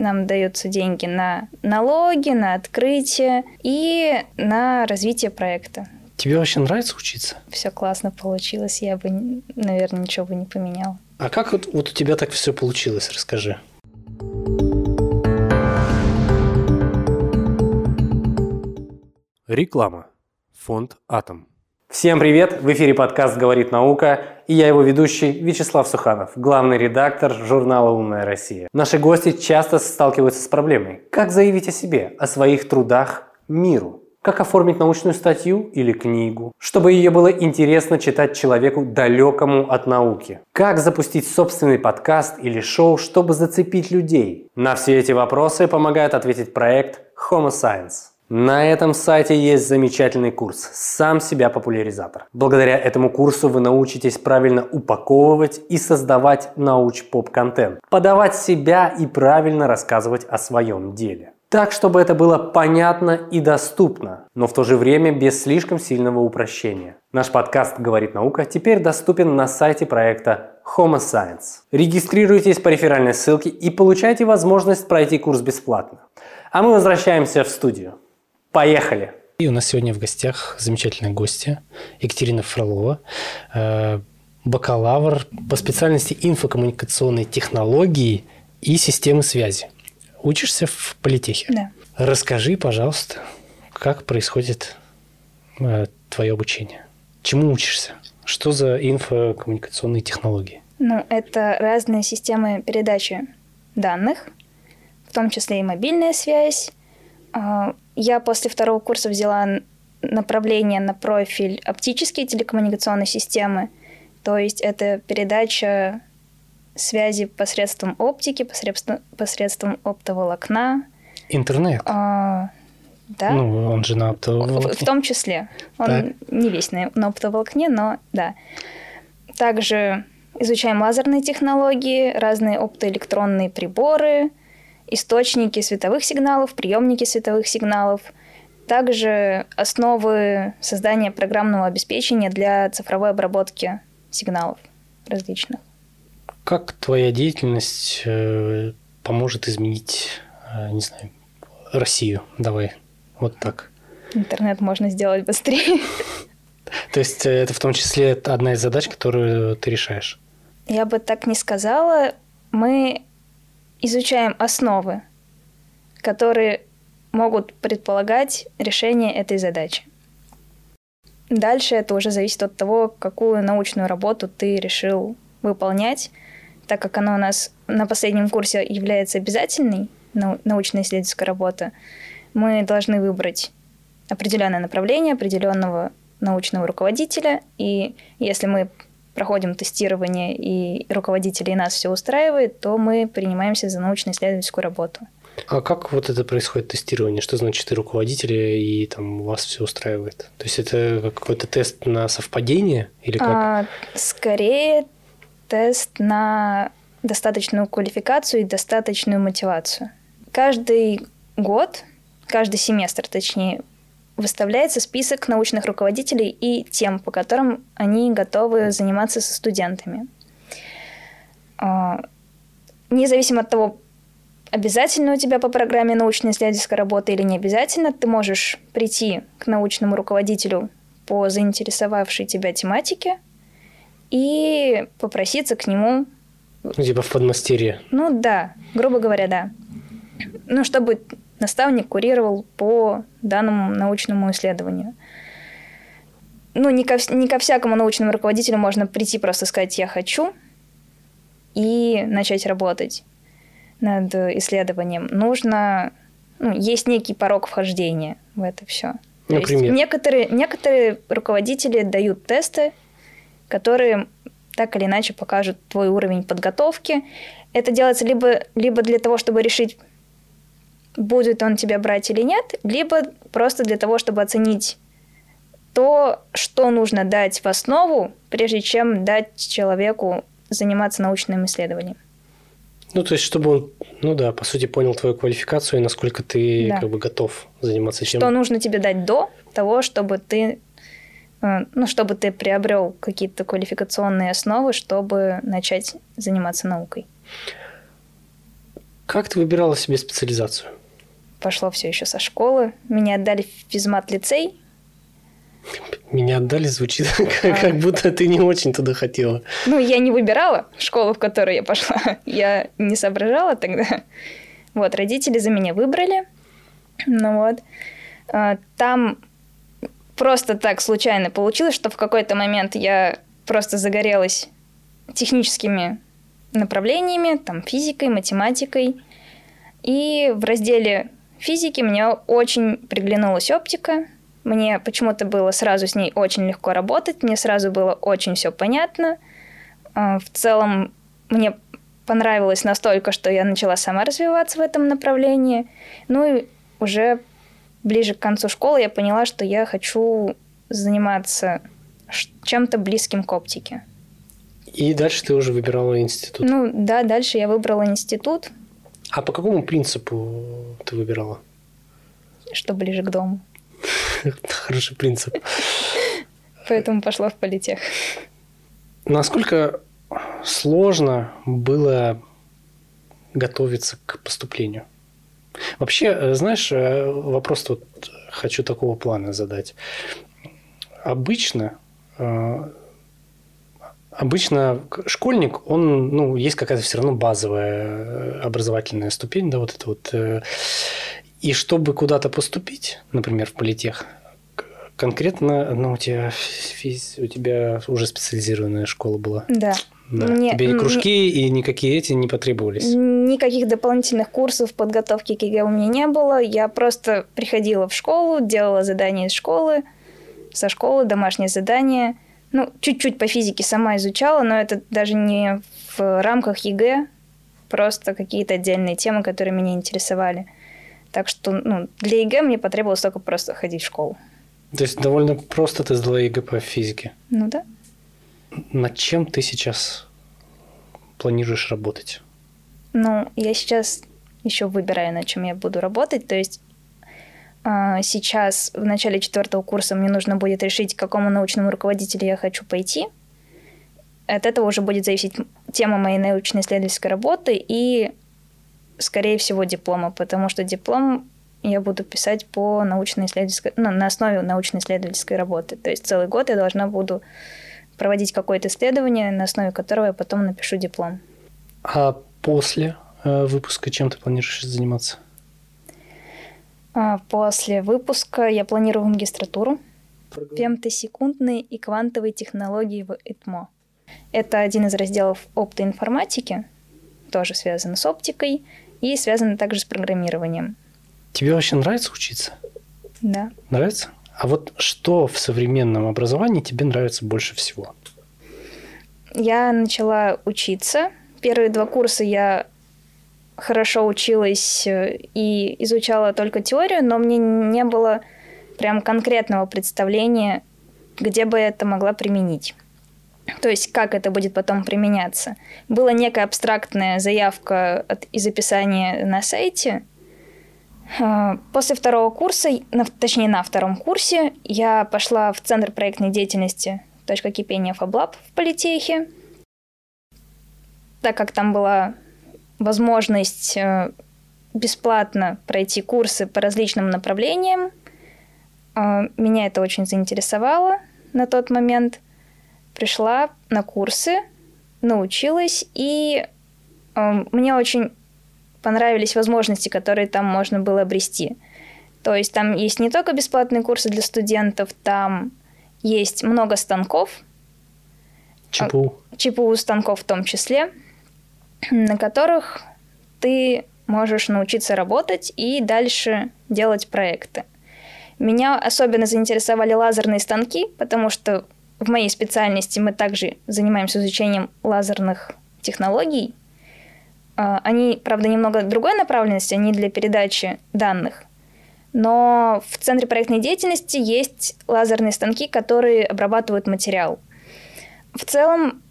нам даются деньги на налоги, на открытие и на развитие проекта. Тебе вообще нравится учиться? Все классно получилось, я бы, наверное, ничего бы не поменяла. А как вот, вот у тебя так все получилось, расскажи. Реклама. Фонд «Атом». Всем привет! В эфире подкаст «Говорит наука» и я его ведущий Вячеслав Суханов, главный редактор журнала «Умная Россия». Наши гости часто сталкиваются с проблемой. Как заявить о себе, о своих трудах миру? Как оформить научную статью или книгу, чтобы ее было интересно читать человеку далекому от науки? Как запустить собственный подкаст или шоу, чтобы зацепить людей? На все эти вопросы помогает ответить проект Homo Science. На этом сайте есть замечательный курс «Сам себя популяризатор». Благодаря этому курсу вы научитесь правильно упаковывать и создавать науч-поп-контент, подавать себя и правильно рассказывать о своем деле. Так, чтобы это было понятно и доступно, но в то же время без слишком сильного упрощения. Наш подкаст «Говорит наука» теперь доступен на сайте проекта Homo Science. Регистрируйтесь по реферальной ссылке и получайте возможность пройти курс бесплатно. А мы возвращаемся в студию. Поехали! И у нас сегодня в гостях замечательные гости. Екатерина Фролова, э, бакалавр по специальности инфокоммуникационной технологии и системы связи. Учишься в политехе? Да. Расскажи, пожалуйста, как происходит э, твое обучение? Чему учишься? Что за инфокоммуникационные технологии? Ну, это разные системы передачи данных, в том числе и мобильная связь, я после второго курса взяла направление на профиль оптические телекоммуникационные системы, то есть это передача связи посредством оптики, посредством, посредством оптоволокна. Интернет? А, да. Ну, он же на оптоволокне. В, в том числе. Он так. не весь на, на оптоволокне, но да. Также изучаем лазерные технологии, разные оптоэлектронные приборы, источники световых сигналов, приемники световых сигналов, также основы создания программного обеспечения для цифровой обработки сигналов различных. Как твоя деятельность э, поможет изменить, э, не знаю, Россию? Давай, вот так. Интернет можно сделать быстрее. То есть э, это в том числе одна из задач, которую ты решаешь? Я бы так не сказала. Мы изучаем основы, которые могут предполагать решение этой задачи. Дальше это уже зависит от того, какую научную работу ты решил выполнять, так как она у нас на последнем курсе является обязательной, научно-исследовательская работа, мы должны выбрать определенное направление, определенного научного руководителя, и если мы проходим тестирование, и руководители и нас все устраивает, то мы принимаемся за научно-исследовательскую работу. А как вот это происходит тестирование? Что значит ты руководитель и там вас все устраивает? То есть это какой-то тест на совпадение или как? А, скорее тест на достаточную квалификацию и достаточную мотивацию. Каждый год, каждый семестр, точнее, выставляется список научных руководителей и тем, по которым они готовы заниматься со студентами. А, независимо от того, обязательно у тебя по программе научно-исследовательская работа или не обязательно, ты можешь прийти к научному руководителю по заинтересовавшей тебя тематике и попроситься к нему... Ну, типа в подмастерье. Ну да, грубо говоря, да. Ну, чтобы наставник курировал по данному научному исследованию. Ну, не ко, не ко всякому научному руководителю можно прийти просто сказать «я хочу» и начать работать над исследованием. Нужно... Ну, есть некий порог вхождения в это все. Например? есть некоторые, некоторые руководители дают тесты, которые так или иначе покажут твой уровень подготовки. Это делается либо, либо для того, чтобы решить будет он тебя брать или нет, либо просто для того, чтобы оценить то, что нужно дать в основу, прежде чем дать человеку заниматься научным исследованием. Ну, то есть, чтобы он, ну да, по сути, понял твою квалификацию и насколько ты да. как бы готов заниматься чем. Что нужно тебе дать до того, чтобы ты, э, ну, чтобы ты приобрел какие-то квалификационные основы, чтобы начать заниматься наукой. Как ты выбирала себе специализацию? Пошло все еще со школы. Меня отдали в физмат-лицей. Меня отдали, звучит, как, как будто ты не очень туда хотела. Ну, я не выбирала школу, в которую я пошла. Я не соображала тогда. Вот, родители за меня выбрали. Ну вот. А, Там просто так случайно получилось, что в какой-то момент я просто загорелась техническими направлениями, там, физикой, математикой. И в разделе физики мне очень приглянулась оптика. Мне почему-то было сразу с ней очень легко работать, мне сразу было очень все понятно. А, В целом мне понравилось настолько, что я начала сама развиваться в этом направлении. Ну и уже ближе к концу школы я поняла, что я хочу заниматься чем-то близким к оптике. И дальше ты уже выбирала институт. Ну да, дальше я выбрала институт, А по какому принципу ты выбирала? что ближе к дому. Хороший принцип. Поэтому пошла в политех. Насколько сложно было готовиться к поступлению? Вообще, э, знаешь, э, вопрос вот хочу такого плана задать. Обычно, э, обычно школьник, он, ну, есть какая-то все равно базовая э, образовательная ступень, да, вот это вот. э, И чтобы куда-то поступить, например, в политех, конкретно, ну, у тебя, физ- у тебя уже специализированная школа была. Да. Да. Мне- Тебе и кружки, и никакие эти не потребовались. Никаких дополнительных курсов подготовки к ЕГЭ у меня не было. Я просто приходила в школу, делала задания из школы, со школы домашние задания. Ну, чуть-чуть по физике сама изучала, но это даже не в рамках ЕГЭ, просто какие-то отдельные темы, которые меня интересовали. Так что ну, для ЕГЭ мне потребовалось только просто ходить в школу. То есть довольно просто ты сдала ЕГЭ по физике. Ну да. Над чем ты сейчас планируешь работать? Ну, я сейчас еще выбираю, над чем я буду работать. То есть сейчас в начале четвертого курса мне нужно будет решить, к какому научному руководителю я хочу пойти. От этого уже будет зависеть тема моей научно-исследовательской работы и, скорее всего, диплома, потому что диплом я буду писать по научно-исследовательской, ну, на основе научно-исследовательской работы. То есть целый год я должна буду проводить какое-то исследование, на основе которого я потом напишу диплом. А после э, выпуска чем ты планируешь заниматься? А, После выпуска я планирую магистратуру фемтосекундные и квантовые технологии в ИТМО. Это один из разделов оптоинформатики, тоже связан с оптикой и связан также с программированием. Тебе вообще нравится учиться? Да. Нравится? А вот что в современном образовании тебе нравится больше всего? Я начала учиться. Первые два курса я хорошо училась э, и изучала только теорию, но мне не было прям конкретного представления, где бы это могла применить. То есть, как это будет потом применяться. Была некая абстрактная заявка от, из описания на сайте. А, После второго курса, на- точнее на втором курсе, я пошла в Центр проектной деятельности «Точка кипения Фаблаб» в Политехе. Так как там была возможность э, бесплатно пройти курсы по различным направлениям, э, меня это очень заинтересовало на тот момент. Пришла на курсы, научилась, и э, мне очень понравились возможности, которые там можно было обрести. То есть там есть не только бесплатные курсы для студентов, там есть много станков, ЧПУ. ЧПУ станков в том числе, на которых ты можешь научиться работать и дальше делать проекты. Меня особенно заинтересовали лазерные станки, потому что в моей специальности мы также занимаемся изучением лазерных технологий. А, Они, правда, немного другой направленности, они для передачи данных. Но в Центре проектной деятельности есть лазерные станки, которые обрабатывают материал. В целом,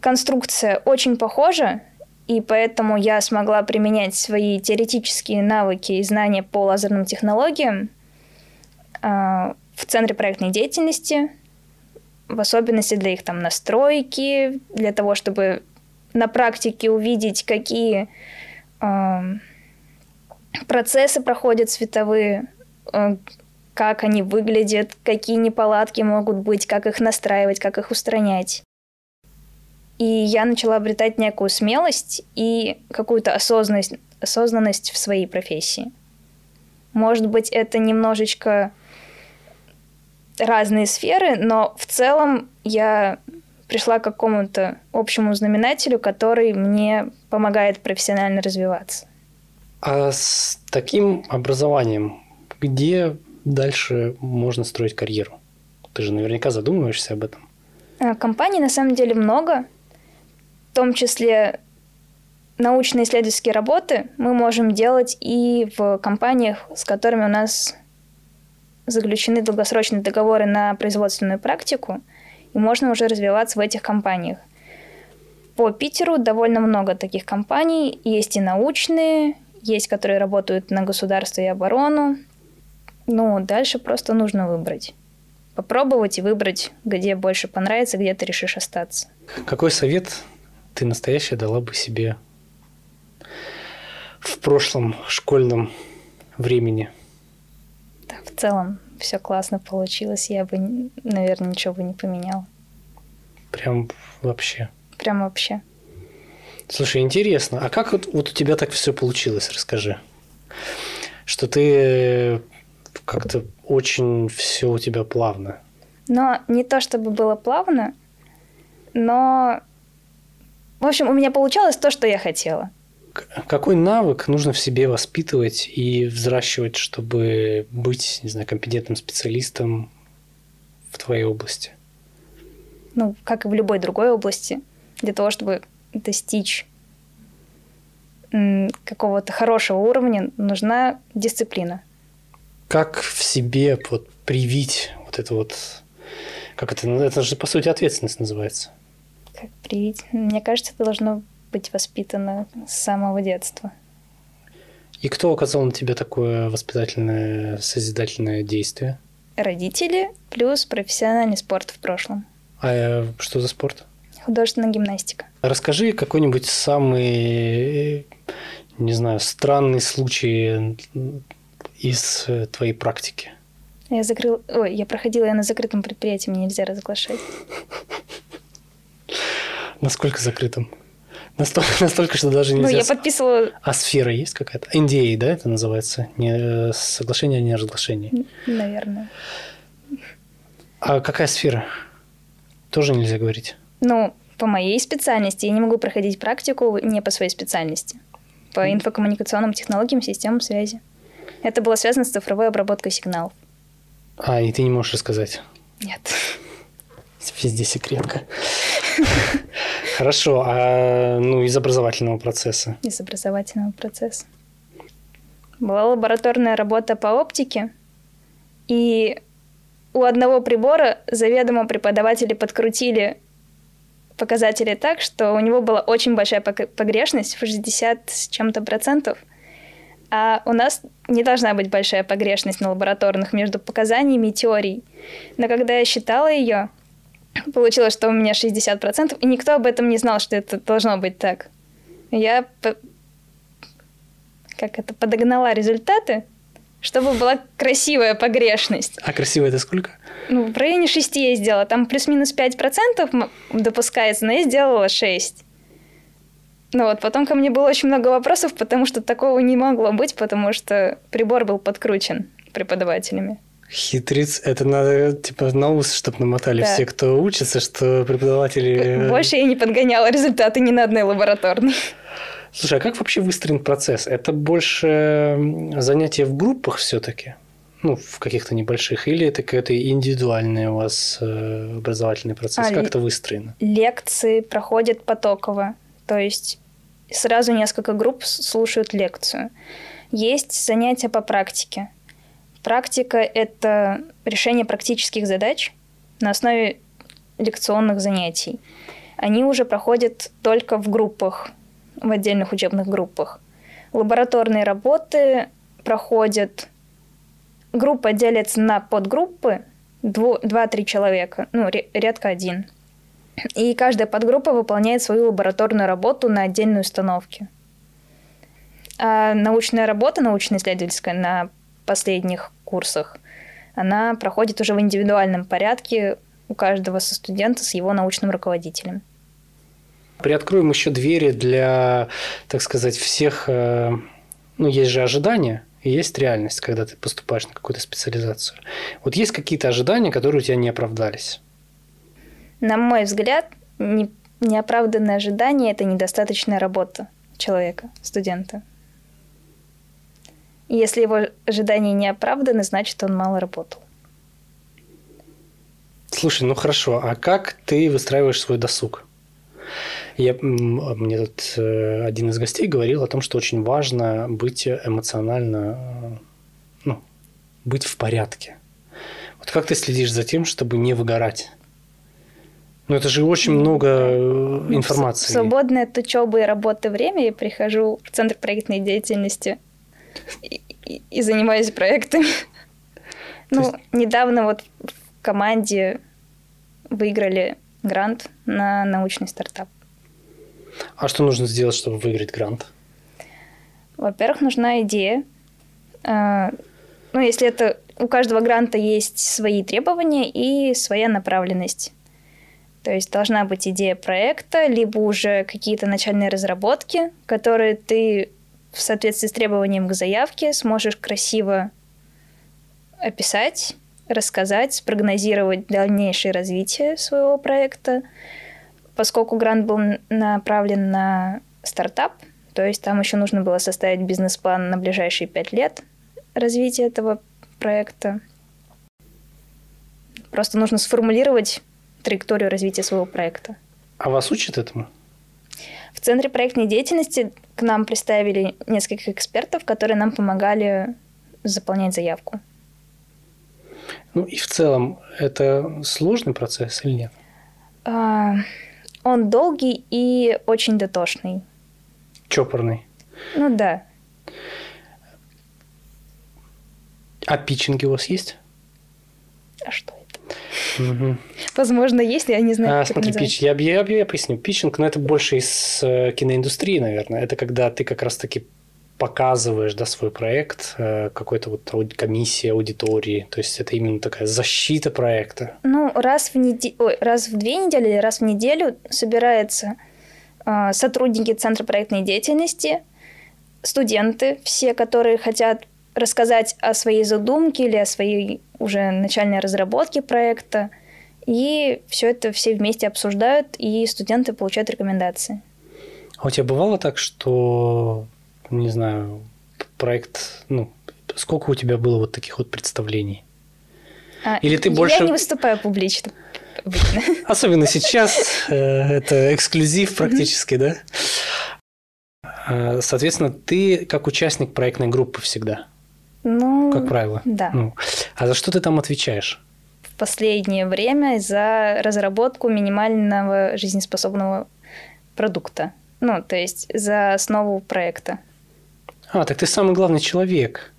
конструкция очень похожа, и поэтому я смогла применять свои теоретические навыки и знания по лазерным технологиям а, в центре проектной деятельности, в особенности для их там настройки, для того, чтобы на практике увидеть, какие эм, процессы проходят световые, э, как они выглядят, какие неполадки могут быть, как их настраивать, как их устранять. И я начала обретать некую смелость и какую-то осознанность, осознанность в своей профессии. Может быть, это немножечко разные сферы, но в целом я пришла к какому-то общему знаменателю, который мне помогает профессионально развиваться. А с таким образованием, где дальше можно строить карьеру? Ты же наверняка задумываешься об этом. А, компаний на самом деле много, том числе научно-исследовательские работы мы можем делать и в компаниях, с которыми у нас заключены долгосрочные договоры на производственную практику, и можно уже развиваться в этих компаниях. По Питеру довольно много таких компаний. Есть и научные, есть, которые работают на государство и оборону. Ну, дальше просто нужно выбрать. Попробовать и выбрать, где больше понравится, где ты решишь остаться. Какой совет ты настоящая дала бы себе в прошлом школьном времени? Да, в целом все классно получилось. Я бы, наверное, ничего бы не поменяла. Прям вообще. Прям вообще. Слушай, интересно, а как вот, вот у тебя так все получилось, расскажи. Что ты как-то очень все у тебя плавно. Но не то чтобы было плавно, но... В общем, у меня получалось то, что я хотела. Какой навык нужно в себе воспитывать и взращивать, чтобы быть, не знаю, компетентным специалистом в твоей области? Ну, как и в любой другой области, для того, чтобы достичь какого-то хорошего уровня, нужна дисциплина. Как в себе вот привить вот это вот, как это, ну, это же по сути ответственность называется. Как привить? Мне кажется, это должно быть воспитана с самого детства. И кто оказал на тебя такое воспитательное, созидательное действие? Родители плюс профессиональный спорт в прошлом. А э, что за спорт? Художественная гимнастика. Расскажи какой-нибудь самый, не знаю, странный случай из э, твоей практики. Я закрыл... Ой, я проходила я на закрытом предприятии, мне нельзя разглашать. Насколько закрытым? Настолько, настолько, что даже нельзя... Ну, я подписывала... А сфера есть какая-то? NDA, да, это называется? Не, соглашение о неразглашении. Наверное. А какая сфера? Тоже нельзя говорить? Ну, по моей специальности я не могу проходить практику не по своей специальности. По инфокоммуникационным технологиям, системам связи. Это было связано с цифровой обработкой сигналов. А, и ты не можешь рассказать? Нет. Везде секретка. Хорошо, а ну из образовательного процесса? Из образовательного процесса. Была лабораторная работа по оптике, и у одного прибора заведомо преподаватели подкрутили показатели так, что у него была очень большая погрешность в 60 с чем-то процентов. А у нас не должна быть большая погрешность на лабораторных между показаниями и теорией. Но когда я считала ее, Получилось, что у меня 60%, и никто об этом не знал, что это должно быть так. Я как это, подогнала результаты, чтобы была красивая погрешность. А красивая это сколько? Ну, в районе 6 я сделала. Там плюс-минус 5% допускается, но я сделала 6. Ну вот, потом ко мне было очень много вопросов, потому что такого не могло быть, потому что прибор был подкручен преподавателями. Хитрец, это надо типа на ус, чтобы намотали да. все, кто учится, что преподаватели... Э, больше я не подгоняла результаты ни на одной лабораторной. Слушай, а как вообще выстроен процесс? Это больше занятия в группах все-таки? Ну, в каких-то небольших, или это какой-то индивидуальный у вас э, образовательный процесс? А, как это выстроено? Лекции проходят потоково. То есть сразу несколько групп слушают лекцию. Есть занятия по практике. Практика – это решение практических задач на основе лекционных занятий. Они уже проходят только в группах, в отдельных учебных группах. Лабораторные работы проходят... Группа делится на подгруппы, два-три человека, ну, редко один. И каждая подгруппа выполняет свою лабораторную работу на отдельной установке. А научная работа, научно-исследовательская на последних курсах, она проходит уже в индивидуальном порядке у каждого со студента с его научным руководителем. Приоткроем еще двери для, так сказать, всех... э, Ну, есть же ожидания, и есть реальность, когда ты поступаешь на какую-то специализацию. Вот есть какие-то ожидания, которые у тебя не оправдались. На мой взгляд, не- неоправданное ожидание – это недостаточная работа человека, студента. И если его ожидания не оправданы, значит, он мало работал. Слушай, ну хорошо, а как ты выстраиваешь свой досуг? Я, мне тут э, один из гостей говорил о том, что очень важно быть эмоционально, э, ну, быть в порядке. Вот как ты следишь за тем, чтобы не выгорать? Ну, это же очень много э, информации. В свободное от учебы и работы время я прихожу в Центр проектной деятельности и, и- и занимаюсь проектами. Ну, недавно вот в команде выиграли грант на научный стартап. А что нужно сделать, чтобы выиграть грант? Во-первых, нужна идея. А, Ну, если это у каждого гранта есть свои требования и своя направленность. То есть должна быть идея проекта, либо уже какие-то начальные разработки, которые ты в соответствии с требованием к заявке сможешь красиво описать, рассказать, спрогнозировать дальнейшее развитие своего проекта. Поскольку грант был направлен на стартап, то есть там еще нужно было составить бизнес-план на ближайшие пять лет развития этого проекта. Просто нужно сформулировать траекторию развития своего проекта. А вас учат этому? В Центре проектной деятельности к нам представили нескольких экспертов, которые нам помогали заполнять заявку. Ну и в целом, это сложный процесс или нет? А, Он долгий и очень дотошный. Чопорный. Ну да. А питчинги у вас есть? А что это? Мгм. Возможно, есть, я не знаю, А, смотри, называется. питч. Я, я, я поясню. Питчинг, но это больше из э, киноиндустрии, наверное. Это когда ты как раз-таки показываешь да, свой проект э, какой-то вот комиссии, аудитории. То есть это именно такая защита проекта. Ну, раз в, неде... Ой, раз в две недели или раз в неделю собираются а, сотрудники Центра проектной деятельности, студенты, все, которые хотят рассказать о своей задумке или о своей уже начальной разработке проекта. И все это все вместе обсуждают, и студенты получают рекомендации. А у тебя бывало так, что, не знаю, проект, ну, сколько у тебя было вот таких вот представлений? А, Или ты я больше- не выступаю публично. Особенно сейчас, э, это эксклюзив практически, да? А, Соответственно, ты как участник проектной группы всегда, Ну, как правило. да. Ну, а за что ты там отвечаешь? В последнее время за разработку минимального жизнеспособного продукта. Ну, то есть за основу проекта. А, так ты самый главный человек.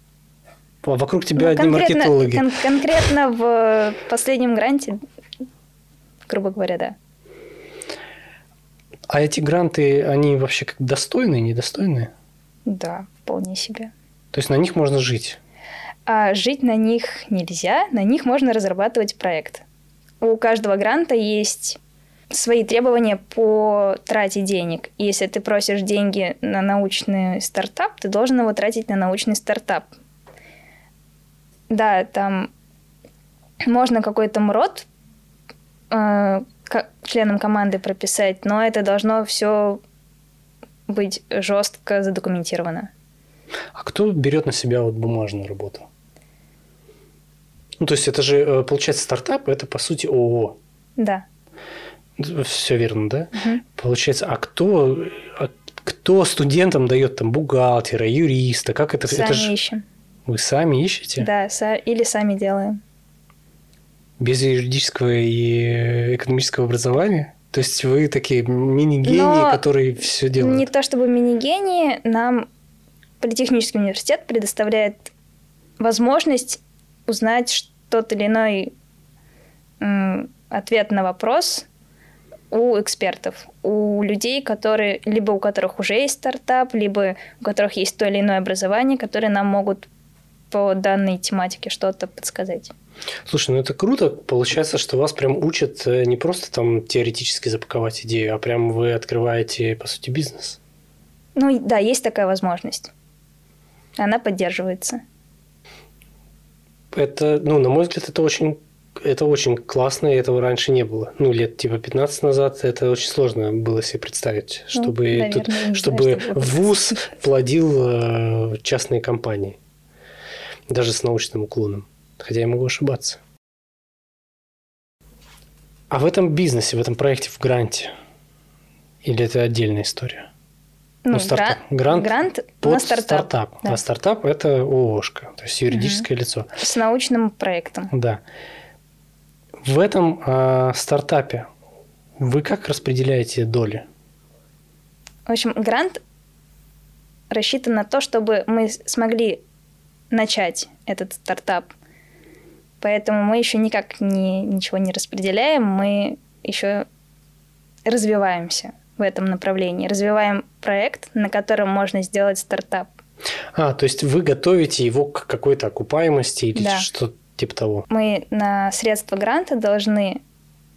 Вокруг тебя Ну, одни маркетологи. кон- конкретно в последнем гранте, грубо говоря, да. А эти гранты, они вообще как достойные, недостойные? Да, вполне себе. То есть на них можно жить. А жить на них нельзя, на них можно разрабатывать проект. У каждого гранта есть свои требования по трате денег. Если ты просишь деньги на научный стартап, ты должен его тратить на научный стартап. Да, там можно какой-то МРОД э, членам команды прописать, но это должно все быть жестко задокументировано. А кто берет на себя вот бумажную работу? Ну, то есть это же, э, получается, стартап, это по сути ООО. Да. Все верно, да? Мгм. Получается, а кто, а кто студентам дает там бухгалтера, юриста? Как это? Сами это же ищем. вы сами ищете? Да, са- или сами делаем. Без юридического и э, экономического образования? То есть вы такие мини-гении, Но которые все делают? Не то чтобы мини-гении, нам Политехнический университет предоставляет возможность узнать что-то или иной ответ на вопрос у экспертов, у людей, которые, либо у которых уже есть стартап, либо у которых есть то или иное образование, которые нам могут по данной тематике что-то подсказать. Слушай, ну это круто. Получается, что вас прям учат э, не просто там теоретически запаковать идею, а прям вы открываете, по сути, бизнес. Ну да, есть такая возможность. Она поддерживается. Это, ну, на мой взгляд, это очень это очень классно, и этого раньше не было. Ну, лет типа 15 назад это очень сложно было себе представить, ну, чтобы, ну, наверное, тут, чтобы знаю, что ВУЗ плодил э, частные компании, даже с научным уклоном. Хотя я могу ошибаться. А в этом бизнесе, в этом проекте, в гранте, или это отдельная история? Ну, ну стартап. Грант, грант под на стартап. стартап. Да. А стартап – это ООшка, то есть юридическое угу. лицо. С научным проектом. Да. В этом э, стартапе вы как распределяете доли? В общем, грант рассчитан на то, чтобы мы смогли начать этот стартап. Поэтому мы еще никак не, ничего не распределяем, мы еще развиваемся в этом направлении. Развиваем проект, на котором можно сделать стартап. А, то есть вы готовите его к какой-то окупаемости или да. что-то типа того? Мы на средства гранта должны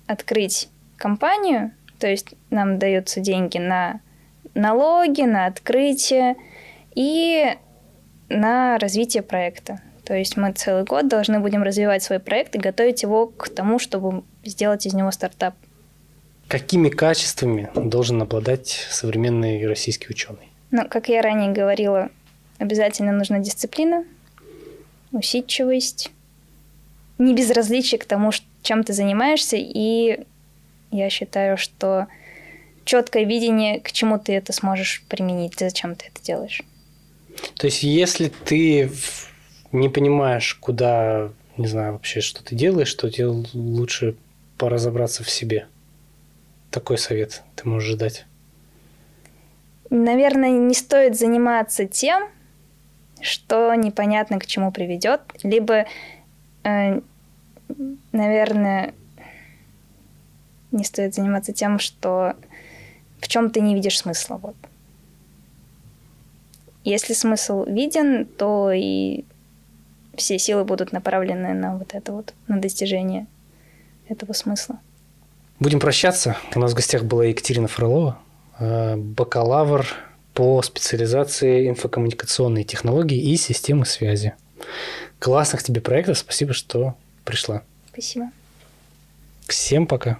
открыть компанию, то есть нам даются деньги на налоги, на открытие и на развитие проекта. То есть мы целый год должны будем развивать свой проект и готовить его к тому, чтобы сделать из него стартап. Какими качествами должен обладать современный российский ученый? Ну, как я ранее говорила, обязательно нужна дисциплина, усидчивость, не безразличие к тому, чем ты занимаешься, и я считаю, что четкое видение, к чему ты это сможешь применить, зачем ты это делаешь. То есть, если ты не понимаешь, куда, не знаю, вообще, что ты делаешь, то тебе лучше поразобраться в себе. Такой совет ты можешь дать? Наверное, не стоит заниматься тем, что непонятно к чему приведет, либо, э, наверное, не стоит заниматься тем, что в чем ты не видишь смысла. Вот. Если смысл виден, то и все силы будут направлены на вот это вот, на достижение этого смысла. Будем прощаться. У нас в гостях была Екатерина Фролова, э, бакалавр по специализации инфокоммуникационные технологии и системы связи. Классных тебе проектов. Спасибо, что пришла. Спасибо. Всем пока.